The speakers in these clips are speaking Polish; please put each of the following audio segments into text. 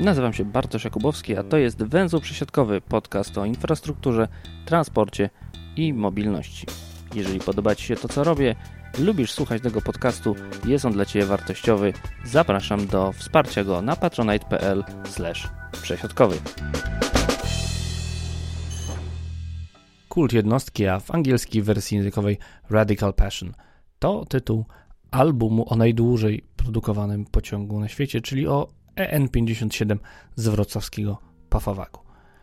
Nazywam się Bartosz Jakubowski, a to jest Węzeł Przesiadkowy, podcast o infrastrukturze, transporcie i mobilności. Jeżeli podoba Ci się to, co robię, lubisz słuchać tego podcastu, jest on dla Ciebie wartościowy, zapraszam do wsparcia go na patronite.pl przesiadkowy. Kult jednostki, a w angielskiej wersji językowej Radical Passion. To tytuł albumu o najdłużej produkowanym pociągu na świecie, czyli o EN57 z wrocławskiego Pafawagu.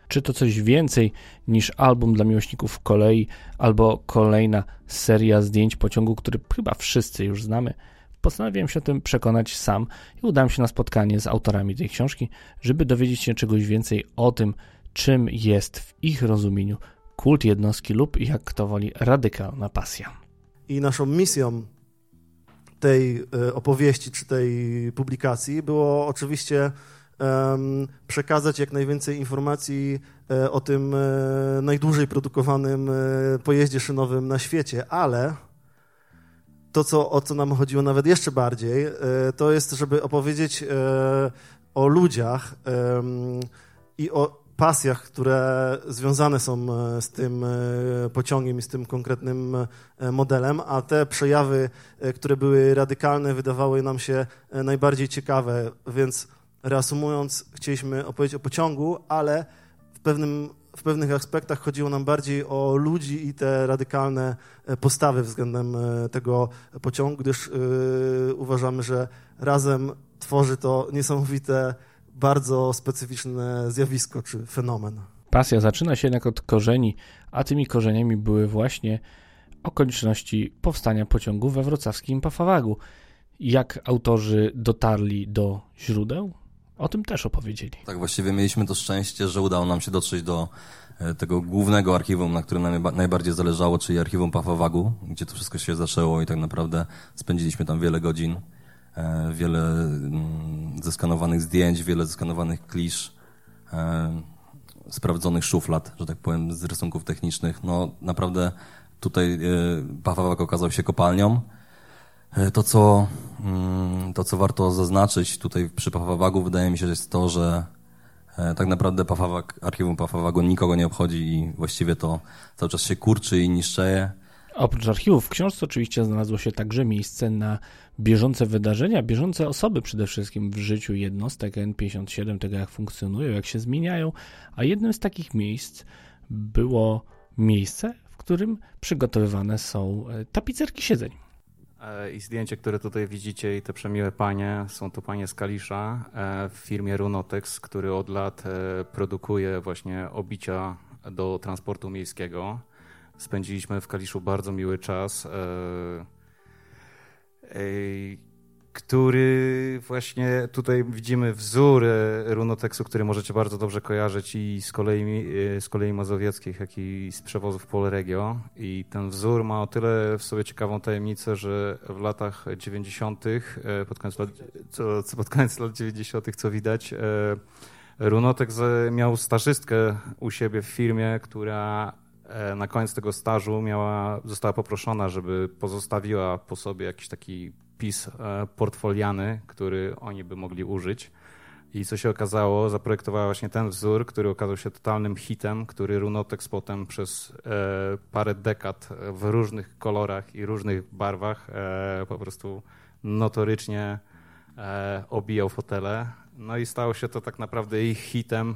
Czy to coś więcej niż album dla miłośników kolei albo kolejna seria zdjęć pociągu, który chyba wszyscy już znamy? Postanowiłem się o tym przekonać sam i udałem się na spotkanie z autorami tej książki, żeby dowiedzieć się czegoś więcej o tym, czym jest w ich rozumieniu kult jednostki lub, jak kto woli, radykalna pasja. I naszą misją tej e, opowieści czy tej publikacji było oczywiście przekazać jak najwięcej informacji e, o tym e, najdłużej produkowanym pojeździe szynowym na świecie, ale to, co, o co nam chodziło nawet jeszcze bardziej, to jest, żeby opowiedzieć o ludziach i o pasjach, które związane są e, z tym e, pociągiem i z tym konkretnym e, modelem, a te przejawy, które były radykalne, wydawały nam się najbardziej ciekawe, więc reasumując, chcieliśmy opowiedzieć o pociągu, ale w, pewnym, w pewnych aspektach chodziło nam bardziej o ludzi i te radykalne postawy względem tego pociągu, gdyż yy, uważamy, że razem tworzy to niesamowite bardzo specyficzne zjawisko czy fenomen. Pasja zaczyna się jednak od korzeni, a tymi korzeniami były właśnie okoliczności powstania pociągu we wrocławskim Pafawagu. Jak autorzy dotarli do źródeł? O tym też opowiedzieli. Tak, właściwie mieliśmy to szczęście, że udało nam się dotrzeć do e, tego głównego archiwum, na którym nam najbardziej zależało, czyli archiwum Pafawagu, gdzie to wszystko się zaczęło i tak naprawdę spędziliśmy tam wiele godzin. E, wiele mm, zeskanowanych zdjęć, wiele zeskanowanych klisz, e, sprawdzonych szuflad, że tak powiem, z rysunków technicznych. No naprawdę tutaj e, Pawałek okazał się kopalnią. To co, mm, to, co warto zaznaczyć tutaj przy Pafawagu, wydaje mi się, że jest to, że tak naprawdę Pafawak, archiwum Pafawagu nikogo nie obchodzi i właściwie to cały czas się kurczy i niszczeje. Oprócz archiwów w książce oczywiście znalazło się także miejsce na bieżące wydarzenia, bieżące osoby przede wszystkim w życiu jednostek N57, tego jak funkcjonują, jak się zmieniają, a jednym z takich miejsc było miejsce, w którym przygotowywane są e, tapicerki siedzeń. E, I zdjęcie, które tutaj widzicie i te przemiłe panie, są to panie z Kalisza e, w firmie Runotex, który od lat produkuje właśnie obicia do transportu miejskiego. Spędziliśmy w Kaliszu bardzo miły czas, e, e, który właśnie tutaj widzimy wzór e, runoteksu, który możecie bardzo dobrze kojarzyć i z kolei, z kolei mazowieckich, jak i z przewozów Polregio. I ten wzór ma o tyle w sobie ciekawą tajemnicę, że w latach 90., pod koniec lat, co, pod koniec lat 90., co widać, Runotek miał stażystkę u siebie w firmie, która na koniec tego stażu miała, została poproszona, żeby pozostawiła po sobie jakiś taki pis e, portfoliany, który oni by mogli użyć. I co się okazało, zaprojektowała właśnie ten wzór, który okazał się totalnym hitem, który Runotex potem przez e, parę dekad w różnych kolorach i różnych barwach po prostu notorycznie obijał fotele. No i stało się to tak naprawdę ich hitem.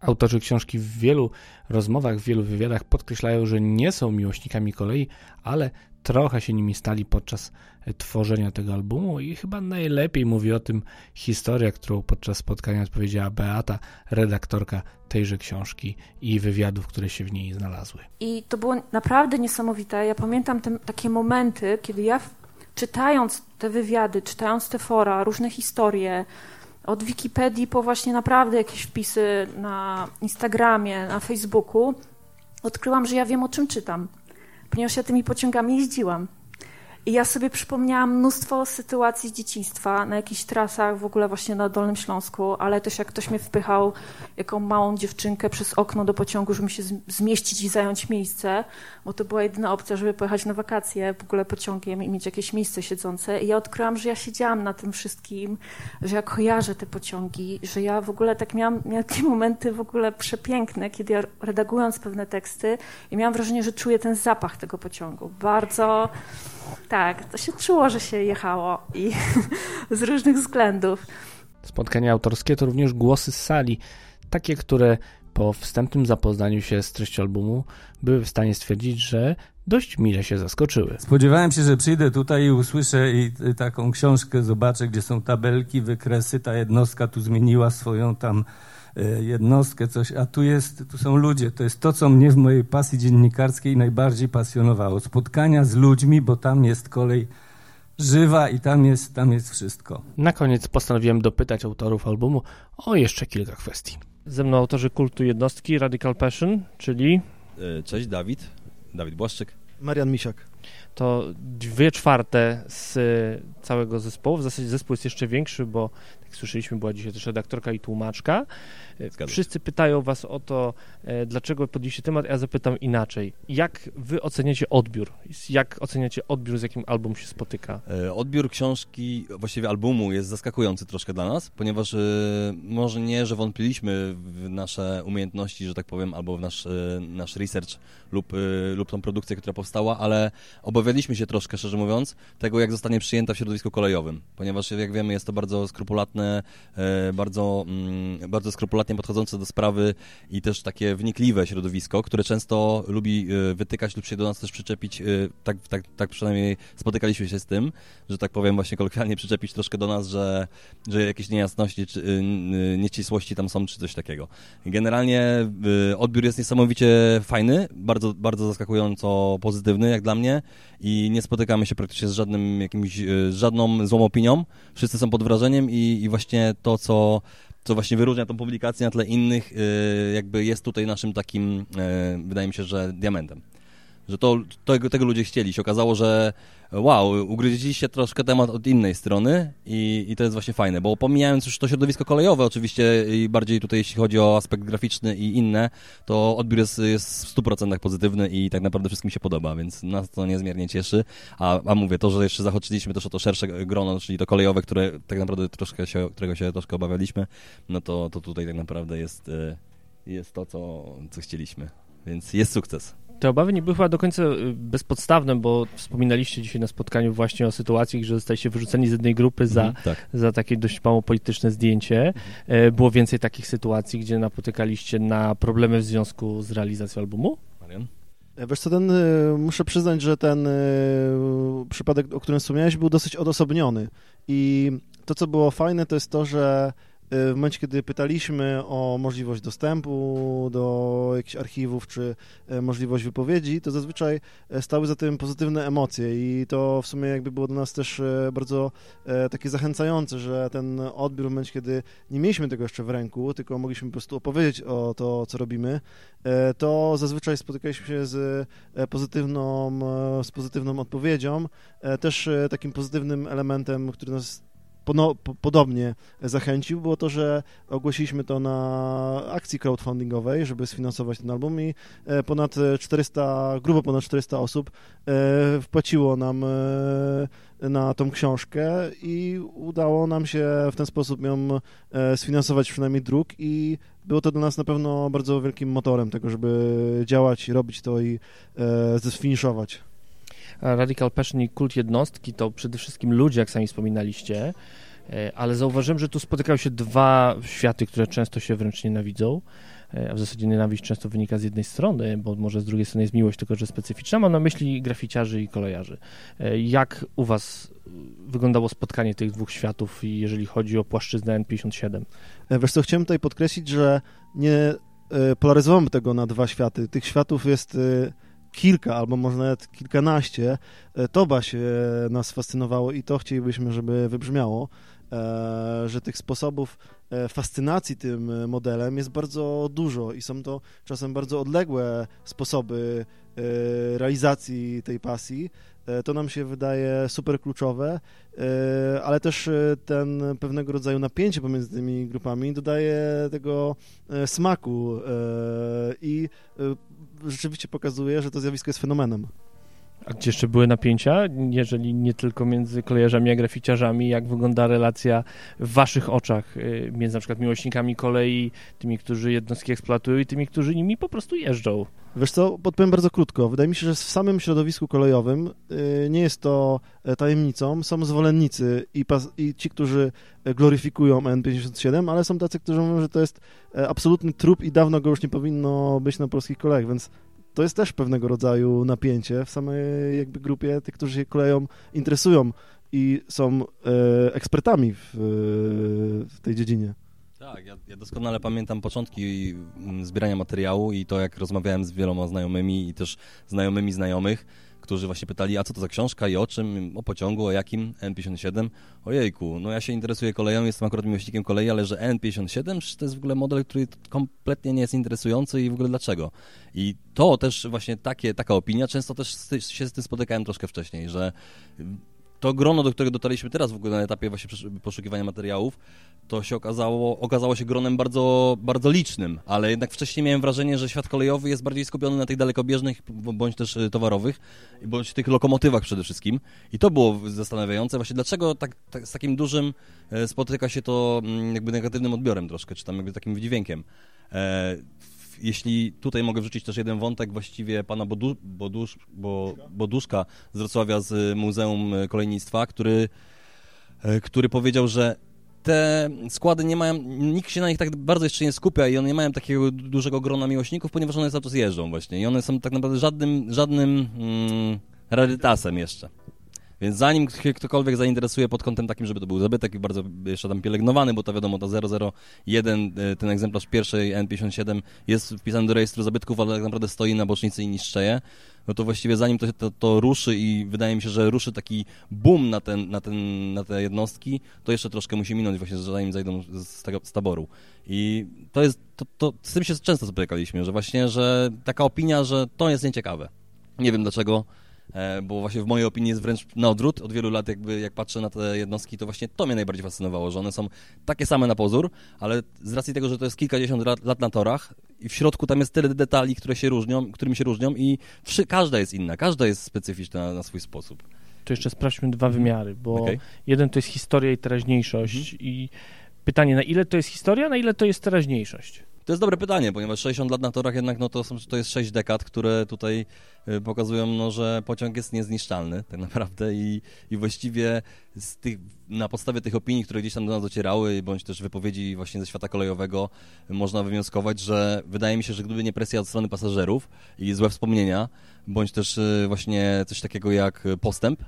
Autorzy książki w wielu rozmowach, w wielu wywiadach podkreślają, że nie są miłośnikami kolei, ale trochę się nimi stali podczas tworzenia tego albumu i chyba najlepiej mówi o tym historia, którą podczas spotkania odpowiedziała Beata, redaktorka tejże książki i wywiadów, które się w niej znalazły. I to było naprawdę niesamowite. Ja pamiętam te, takie momenty, kiedy ja czytając te wywiady, czytając te fora, różne historie, od Wikipedii po właśnie naprawdę jakieś wpisy na Instagramie, na Facebooku, odkryłam, że ja wiem o czym czytam, ponieważ ja tymi pociągami jeździłam. I ja sobie przypomniałam mnóstwo sytuacji z dzieciństwa na jakichś trasach, w ogóle właśnie na Dolnym Śląsku, ale też jak ktoś mnie wpychał, jaką małą dziewczynkę przez okno do pociągu, żeby mi się zmieścić i zająć miejsce, bo to była jedyna opcja, żeby pojechać na wakacje w ogóle pociągiem i mieć jakieś miejsce siedzące. I ja odkryłam, że ja siedziałam na tym wszystkim, że ja kojarzę te pociągi, że ja w ogóle tak miałam, miałam takie momenty w ogóle przepiękne, kiedy ja redagując pewne teksty i miałam wrażenie, że czuję ten zapach tego pociągu. Bardzo tak, to się czuło, że się jechało i z różnych względów. Spotkania autorskie to również głosy z sali, takie, które po wstępnym zapoznaniu się z treścią albumu były w stanie stwierdzić, że dość mile się zaskoczyły. Spodziewałem się, że przyjdę tutaj i usłyszę i taką książkę, zobaczę, gdzie są tabelki, wykresy, ta jednostka tu zmieniła swoją tam jednostkę, coś, a tu jest, tu są ludzie. To jest to, co mnie w mojej pasji dziennikarskiej najbardziej pasjonowało. Spotkania z ludźmi, bo tam jest kolej żywa i tam jest, tam jest wszystko. Na koniec postanowiłem dopytać autorów albumu o jeszcze kilka kwestii. Ze mną autorzy kultu jednostki Radical Passion, czyli... E, cześć, Dawid. Dawid Błaszczyk. Marian Misiak. To dwie czwarte z całego zespołu. W zasadzie zespół jest jeszcze większy, bo jak słyszeliśmy, była dzisiaj też redaktorka i tłumaczka. Zgadza. Wszyscy pytają was o to, e, dlaczego podjęliście temat, ja zapytam inaczej. Jak wy oceniacie odbiór? Jak oceniacie odbiór, z jakim album się spotyka? E, odbiór książki, właściwie albumu jest zaskakujący troszkę dla nas, ponieważ e, może nie, że wątpiliśmy w nasze umiejętności, że tak powiem, albo w nasz, nasz research lub, lub tą produkcję, która powstała, ale obawialiśmy się troszkę, szczerze mówiąc, tego, jak zostanie przyjęta w środowisku kolejowym, ponieważ jak wiemy, jest to bardzo skrupulatne, bardzo, mm, bardzo skrupulatnie podchodzące do sprawy i też takie wnikliwe środowisko, które często lubi e, wytykać lub się do nas też przyczepić, e, tak, tak, tak przynajmniej spotykaliśmy się z tym, że tak powiem właśnie kolokwialnie przyczepić troszkę do nas, że, że jakieś niejasności czy e, nieścisłości tam są, czy coś takiego. Generalnie odbiór jest niesamowicie fajny, bardzo, bardzo zaskakująco pozytywny jak dla mnie i nie spotykamy się praktycznie z żadnym jakimś, żadną złą opinią. Wszyscy są pod wrażeniem i, i właśnie to, co co właśnie wyróżnia tą publikację na tle innych, y, jakby jest tutaj naszym takim, y, wydaje mi się, że diamentem. Że to, tego, tego ludzie chcieli. Się okazało, że wow, ugryźliście troszkę temat od innej strony i, i to jest właśnie fajne, bo pomijając już to środowisko kolejowe oczywiście i bardziej tutaj jeśli chodzi o aspekt graficzny i inne, to odbiór jest, jest w 100% pozytywny i tak naprawdę wszystkim się podoba, więc nas to niezmiernie cieszy, a, a mówię, to, że jeszcze zahaczyliśmy też o to szersze grono, czyli to kolejowe, które tak naprawdę troszkę się, którego się troszkę obawialiśmy, no to, to tutaj tak naprawdę jest, y, jest to, co, co chcieliśmy, więc jest sukces. Te obawy nie były chyba do końca y, bezpodstawne, bo wspominaliście dzisiaj na spotkaniu właśnie o sytuacji, że zostaliście wyrzuceni z jednej grupy za, mhm, tak. za takie dość mało polityczne zdjęcie. Mhm. Było więcej takich sytuacji, gdzie napotykaliście na problemy w związku z realizacją albumu? Marian? E, wiesz co, ten, y, muszę przyznać, że ten przypadek, o którym wspomniałeś, był dosyć odosobniony. I to, co było fajne, to jest to, że w momencie, kiedy pytaliśmy o możliwość dostępu do jakichś archiwów czy e, możliwość wypowiedzi, to zazwyczaj e, stały za tym pozytywne emocje i to w sumie jakby było dla nas też bardzo takie zachęcające, że ten odbiór w momencie, kiedy nie mieliśmy tego jeszcze w ręku, tylko mogliśmy po prostu opowiedzieć o to, co robimy, to zazwyczaj spotykaliśmy się z pozytywną, z pozytywną odpowiedzią, też takim pozytywnym elementem, który nas pono, po, podobnie zachęcił, było to, że ogłosiliśmy to na akcji crowdfundingowej, żeby sfinansować ten album i e, ponad 400, grubo ponad 400 osób e, wpłaciło nam e, na tą książkę i udało nam się w ten sposób ją sfinansować przynajmniej druk i było to dla nas na pewno bardzo wielkim motorem tego, żeby działać, robić to i zfiniszować. Radical Passion i kult jednostki to przede wszystkim ludzie, jak sami wspominaliście, e, ale zauważyłem, że tu spotykają się dwa światy, które często się wręcz nienawidzą, e, a w zasadzie nienawiść często wynika z jednej strony, bo może z drugiej strony jest miłość, tylko że specyficzna. Mam na myśli graficiarzy i kolejarzy. E, jak u was wyglądało spotkanie tych dwóch światów, jeżeli chodzi o płaszczyznę N57? Wiesz co, chciałem tutaj podkreślić, że nie polaryzowałem tego na dwa światy. Tych światów jest kilka albo może nawet kilkanaście. E, to się nas fascynowało i to chcielibyśmy, żeby wybrzmiało, e, że tych sposobów e, fascynacji tym modelem jest bardzo dużo i są to czasem bardzo odległe sposoby realizacji tej pasji, E, to nam się wydaje super kluczowe, e, ale też e, ten pewnego rodzaju napięcie pomiędzy tymi grupami dodaje tego smaku i rzeczywiście pokazuje, że to zjawisko jest fenomenem. A gdzie jeszcze były napięcia, jeżeli nie tylko między kolejarzami a graficiarzami? Jak wygląda relacja w waszych oczach między na przykład miłośnikami kolei, tymi, którzy jednostki eksploatują i tymi, którzy nimi po prostu jeżdżą? Wiesz co, podpowiem bardzo krótko. Wydaje mi się, że w samym środowisku kolejowym y, nie jest to e, tajemnicą. Są zwolennicy i, i ci, którzy gloryfikują N57, ale są tacy, którzy mówią, że to jest e, absolutny trup i dawno go już nie powinno być na polskich kolejach, więc to jest też pewnego rodzaju napięcie w samej jakby grupie tych, którzy się koleją interesują i są e, ekspertami w, w tej dziedzinie. Tak, ja, ja, doskonale pamiętam początki mm, zbierania materiału i to, jak rozmawiałem z wieloma znajomymi i też znajomymi znajomych, którzy właśnie pytali, a co to za książka i o czym, o pociągu, o jakim, N57. Ojejku, no ja się interesuję koleją, jestem akurat miłośnikiem kolei, ale że N57 to jest w ogóle model, który kompletnie nie jest interesujący i w ogóle dlaczego. I to też właśnie takie, taka opinia, często też się z tym spotykałem troszkę wcześniej, że to grono, do którego dotarliśmy teraz w ogóle na etapie właśnie poszukiwania materiałów, to się okazało, okazało się gronem bardzo, bardzo licznym, ale jednak wcześniej miałem wrażenie, że świat kolejowy jest bardziej skupiony na tych dalekobieżnych, bądź też y, towarowych, bądź tych lokomotywach przede wszystkim. I to było zastanawiające właśnie, dlaczego tak, tak, z takim dużym e, spotyka się to mm, jakby negatywnym odbiorem troszkę, czy tam jakby takim wydźwiękiem. Jeśli tutaj mogę wrzucić też jeden wątek właściwie pana Bodu, Bodusz, Bo, Boduszka z Wrocławia z Muzeum Kolejnictwa, który, e, który powiedział, że te składy nie mają, nikt się na nich tak bardzo jeszcze nie skupia i one nie mają takiego dużego grona miłośników, ponieważ one cały czas jeżdżą właśnie i one są tak naprawdę żadnym, żadnym mm, rarytasem jeszcze. Więc zanim ktokolwiek zainteresuje pod kątem takim, żeby to był zabytek i bardzo jeszcze tam pielęgnowany, bo to wiadomo, to 001, e, ten egzemplarz pierwszej N57 jest wpisany do rejestru zabytków, ale tak naprawdę stoi na bocznicy i niszczeje, no to właściwie zanim to, to, to, ruszy i wydaje mi się, że ruszy taki boom na, ten, na, ten, na te jednostki, to jeszcze troszkę musi minąć właśnie, zanim zajdą z, tego, z taboru. I to jest, to, to, z tym się często spotykaliśmy, że właśnie, że taka opinia, że to jest nieciekawe. Nie wiem dlaczego, bo właśnie w mojej opinii jest wręcz na odwrót. Od wielu lat jakby jak patrzę na te jednostki, to właśnie to mnie najbardziej fascynowało, że one są takie same na pozór, ale z racji tego, że to jest kilkadziesiąt lat, lat na torach i w środku tam jest tyle detali, które się różnią, którymi się różnią i wszy, każda jest inna, każda jest specyficzna na, na swój sposób. To jeszcze sprawdźmy dwa wymiary, bo okay. jeden to jest historia i teraźniejszość mhm. i pytanie, na ile to jest historia, na ile to jest teraźniejszość? To jest dobre pytanie, ponieważ 60 lat na torach jednak no to, są, to jest 6 dekad, które tutaj y, pokazują, no, że pociąg jest niezniszczalny tak naprawdę i, i właściwie tych, na podstawie tych opinii, które gdzieś tam do nas docierały, bądź też wypowiedzi właśnie ze świata kolejowego, można wywnioskować, że wydaje mi się, że gdyby nie presja od strony pasażerów i złe wspomnienia, bądź też y, właśnie coś takiego jak postęp,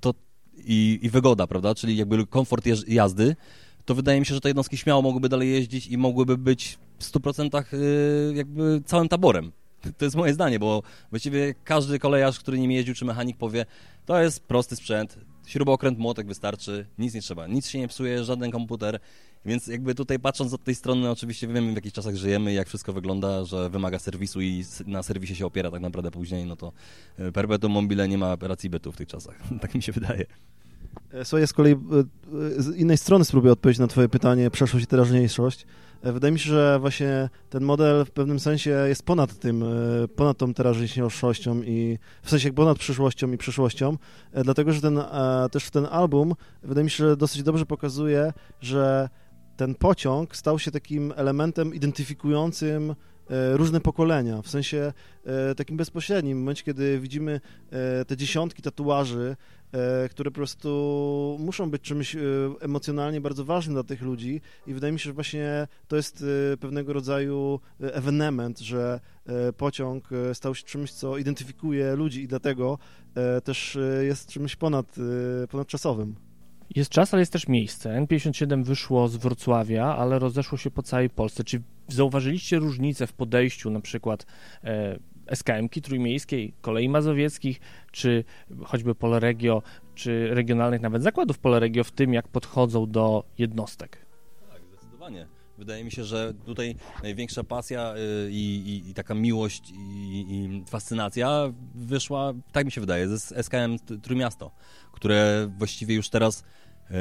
to i, i wygoda, prawda, czyli jakby komfort jazdy, to wydaje mi się, że te jednostki śmiało mogłyby dalej jeździć i mogłyby być w 100% y, jakby całym taborem. To jest moje zdanie, bo właściwie każdy kolejarz, który nimi jeździł, czy mechanik powie, to jest prosty sprzęt, śrubokręt, młotek wystarczy, nic nie trzeba, nic się nie psuje, żaden komputer, więc jakby tutaj patrząc od tej strony, oczywiście wiemy w jakich czasach żyjemy, jak wszystko wygląda, że wymaga serwisu i na serwisie się opiera tak naprawdę później, no to y, perpetuum mobile nie ma racji bytu w tych czasach, tak mi się wydaje. E, słuchaj, ja z kolei e, z innej strony spróbuję odpowiedzieć na twoje pytanie, przeszłość i teraźniejszość. E, wydaje mi się, że właśnie ten model w pewnym sensie jest ponad tym, ponad tą teraźniejszością i w sensie ponad przyszłością i przyszłością, dlatego, że ten, też ten album wydaje mi się, że dosyć dobrze pokazuje, że ten pociąg stał się takim elementem identyfikującym różne pokolenia, w sensie takim bezpośrednim, w momencie, kiedy widzimy te dziesiątki tatuaży E, które po prostu muszą być czymś e, emocjonalnie bardzo ważnym dla tych ludzi i wydaje mi się, że właśnie to jest e, pewnego rodzaju ewenement, że pociąg stał się czymś, co identyfikuje ludzi i dlatego też jest czymś ponad, ponadczasowym. Jest czas, ale jest też miejsce. N57 wyszło z Wrocławia, ale rozeszło się po całej Polsce. Czy zauważyliście różnicę w podejściu na przykład SKM-ki trójmiejskiej, kolei mazowieckich, czy choćby Polregio, czy regionalnych nawet zakładów Polregio w tym, jak podchodzą do jednostek. Tak, zdecydowanie. Wydaje mi się, że tutaj największa pasja y, i, i, i taka miłość i, i, fascynacja wyszła, tak mi się wydaje, ze SKM Trójmiasto, które właściwie już teraz, y,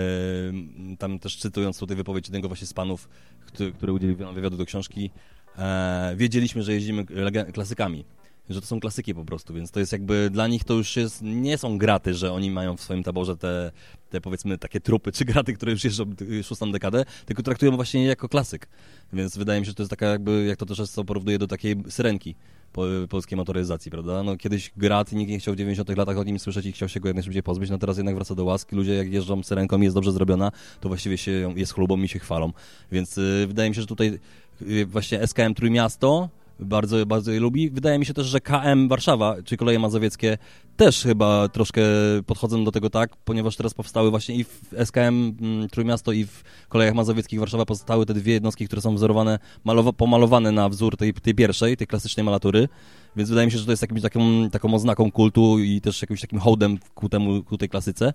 tam też cytując tutaj wypowiedź jednego właśnie z panów, który, który udzielił wywiadu do książki, e, wiedzieliśmy, że jeździmy klasykami że to są klasyki po prostu, więc to jest jakby dla nich to już jest, nie są graty, że oni mają w swoim taborze te, te powiedzmy takie trupy czy graty, które już jeżdżą szóstą dekadę, tylko traktują właśnie je jako klasyk. Więc wydaje mi się, że to jest taka jakby, jak to też często porównuje do takiej syrenki po, polskiej motoryzacji, prawda? No kiedyś grat nikt nie chciał w 90 latach o nim słyszeć i chciał się go jak najszybciej pozbyć, no teraz jednak wraca do łaski, ludzie jak jeżdżą syrenką i jest dobrze zrobiona, to właściwie się jest chlubą i się chwalą. Więc yy, wydaje mi się, że tutaj yy, właśnie SKM Trójmiasto bardzo, bardzo je lubi. Wydaje mi się też, że KM Warszawa, czy koleje mazowieckie, też chyba troszkę podchodzą do tego tak, ponieważ teraz powstały właśnie i w SKM mm, Trójmiasto i w kolejach mazowieckich Warszawa powstały te dwie jednostki, które są wzorowane, malowa, pomalowane na wzór tej, tej pierwszej, tej klasycznej malatury, więc wydaje mi się, że to jest jakimś taką, taką oznaką kultu i też jakimś takim hołdem ku, temu, ku tej klasyce.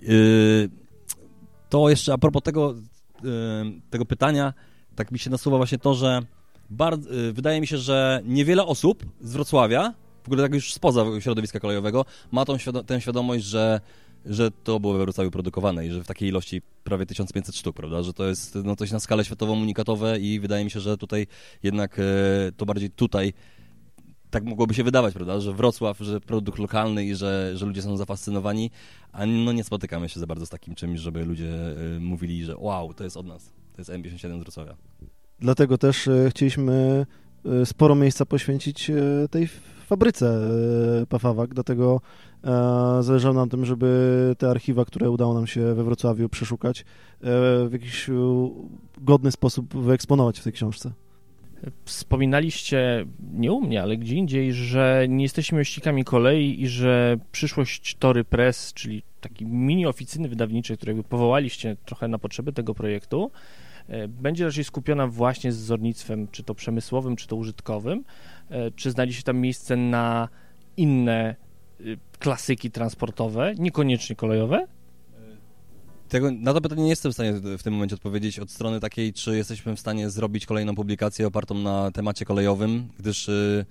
Yy, to jeszcze a propos tego, yy, tego pytania, tak mi się nasuwa właśnie to, że y, wydaje mi się, że niewiele osób z Wrocławia, w ogóle tak już spoza środowiska kolejowego, ma tą tę świadomość, że, że to było we Wrocławiu produkowane i że w takiej ilości prawie 1500 sztuk, prawda, że to jest no, coś na skalę światową unikatowe i wydaje mi się, że tutaj jednak e, to bardziej tutaj tak mogłoby się wydawać, prawda, że Wrocław, że produkt lokalny i że, że ludzie są zafascynowani, a no nie spotykamy się za bardzo z takim czymś, żeby ludzie e, mówili, że wow, to jest od nas, to jest M57 z Wrocławia. Dlatego też e, chcieliśmy e, sporo miejsca poświęcić e, tej fabryce Pafawak, dlatego zależało nam na tym, żeby te archiwa, które udało nam się we Wrocławiu przeszukać, w jakiś godny sposób wyeksponować w tej książce. Wspominaliście, nie u mnie, ale gdzie indziej, że nie jesteśmy ścikami kolei i że przyszłość Tory Press, czyli taki mini oficyny wydawniczy, który powołaliście trochę na potrzeby tego projektu, będzie raczej skupiona właśnie z wzornictwem, czy to przemysłowym, czy to użytkowym. E, czy znajdzie się tam miejsce na inne y, klasyki transportowe, niekoniecznie kolejowe? Tego, na to pytanie nie jestem w stanie w tym momencie odpowiedzieć od strony takiej, czy jesteśmy w stanie zrobić kolejną publikację opartą na temacie kolejowym, gdyż y,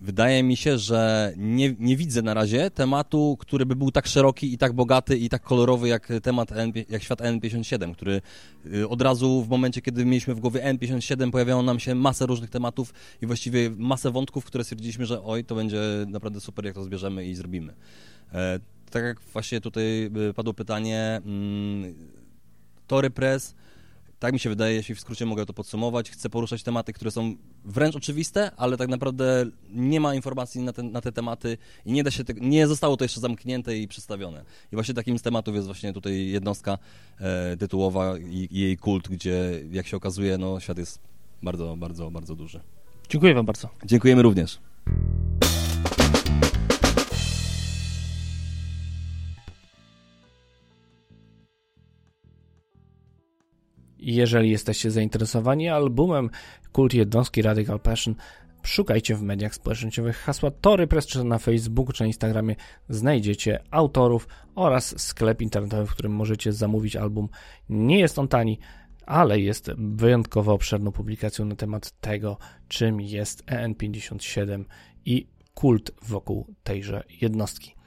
Wydaje mi się, że nie, nie widzę na razie tematu, który by był tak szeroki i tak bogaty i tak kolorowy jak temat N, jak świat N57, który y, od razu w momencie, kiedy mieliśmy w głowie N57, pojawiało nam się masę różnych tematów i właściwie masę wątków, które stwierdziliśmy, że oj, to będzie naprawdę super, jak to zbierzemy i zrobimy. E, tak jak właśnie tutaj y, padło pytanie, mm, Tory Press tak mi się wydaje, jeśli w skrócie mogę to podsumować. Chcę poruszać tematy, które są wręcz oczywiste, ale tak naprawdę nie ma informacji na te, na te tematy i nie da się, te, nie zostało to jeszcze zamknięte i przedstawione. I właśnie takim z tematów jest właśnie tutaj jednostka e, tytułowa i, i jej kult, gdzie jak się okazuje, no świat jest bardzo, bardzo, bardzo duży. Dziękuję Wam bardzo. Dziękujemy również. Jeżeli jesteście zainteresowani albumem Kult Jednostki Radical Passion, szukajcie w mediach społecznościowych hasła Tory Press, czy na Facebooku, czy na Instagramie znajdziecie autorów oraz sklep internetowy, w którym możecie zamówić album. Nie jest on tani, ale jest wyjątkowo obszerną publikacją na temat tego, czym jest EN57 i kult wokół tejże jednostki.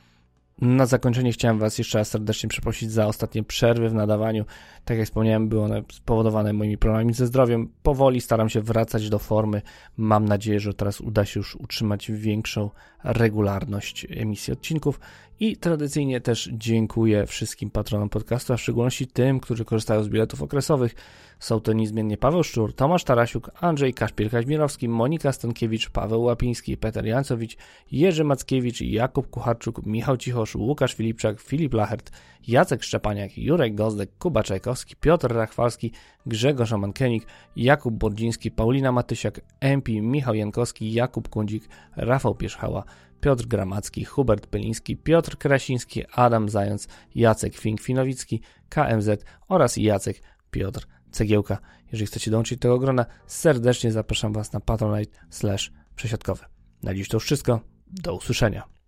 Na zakończenie chciałem Was jeszcze raz serdecznie przeprosić za ostatnie przerwy w nadawaniu. Tak jak wspomniałem, były one spowodowane moimi problemami ze zdrowiem. Powoli staram się wracać do formy. Mam nadzieję, że teraz uda się już utrzymać większą regularność emisji odcinków. I tradycyjnie też dziękuję wszystkim patronom podcastu, a w szczególności tym, którzy korzystają z biletów okresowych. Są to niezmiennie Paweł Szczur, Tomasz Tarasiuk, Andrzej Kaszpiel-Kaźmirowski, Monika Stankiewicz, Paweł Łapiński, Peter Jancowicz, Jerzy Mackiewicz, Jakub Kucharczuk, Michał Cichosz, Łukasz Filipczak, Filip Lachert, Jacek Szczepaniak, Jurek Gozdek, Kuba Czajkowski, Piotr Rachwalski, Grzegorz Amankenik, Jakub Bordziński, Paulina Matysiak, MP, Michał Jankowski, Jakub Kundzik, Rafał Pierzchała, Piotr Gramacki, Hubert Pyliński, Piotr Krasiński, Adam Zając, Jacek Fink-Finowicki, KMZ oraz Jacek Piotr Cegiełka. Jeżeli chcecie dołączyć do tego grona, serdecznie zapraszam Was na patronite przesiadkowy. Na dziś to już wszystko. Do usłyszenia.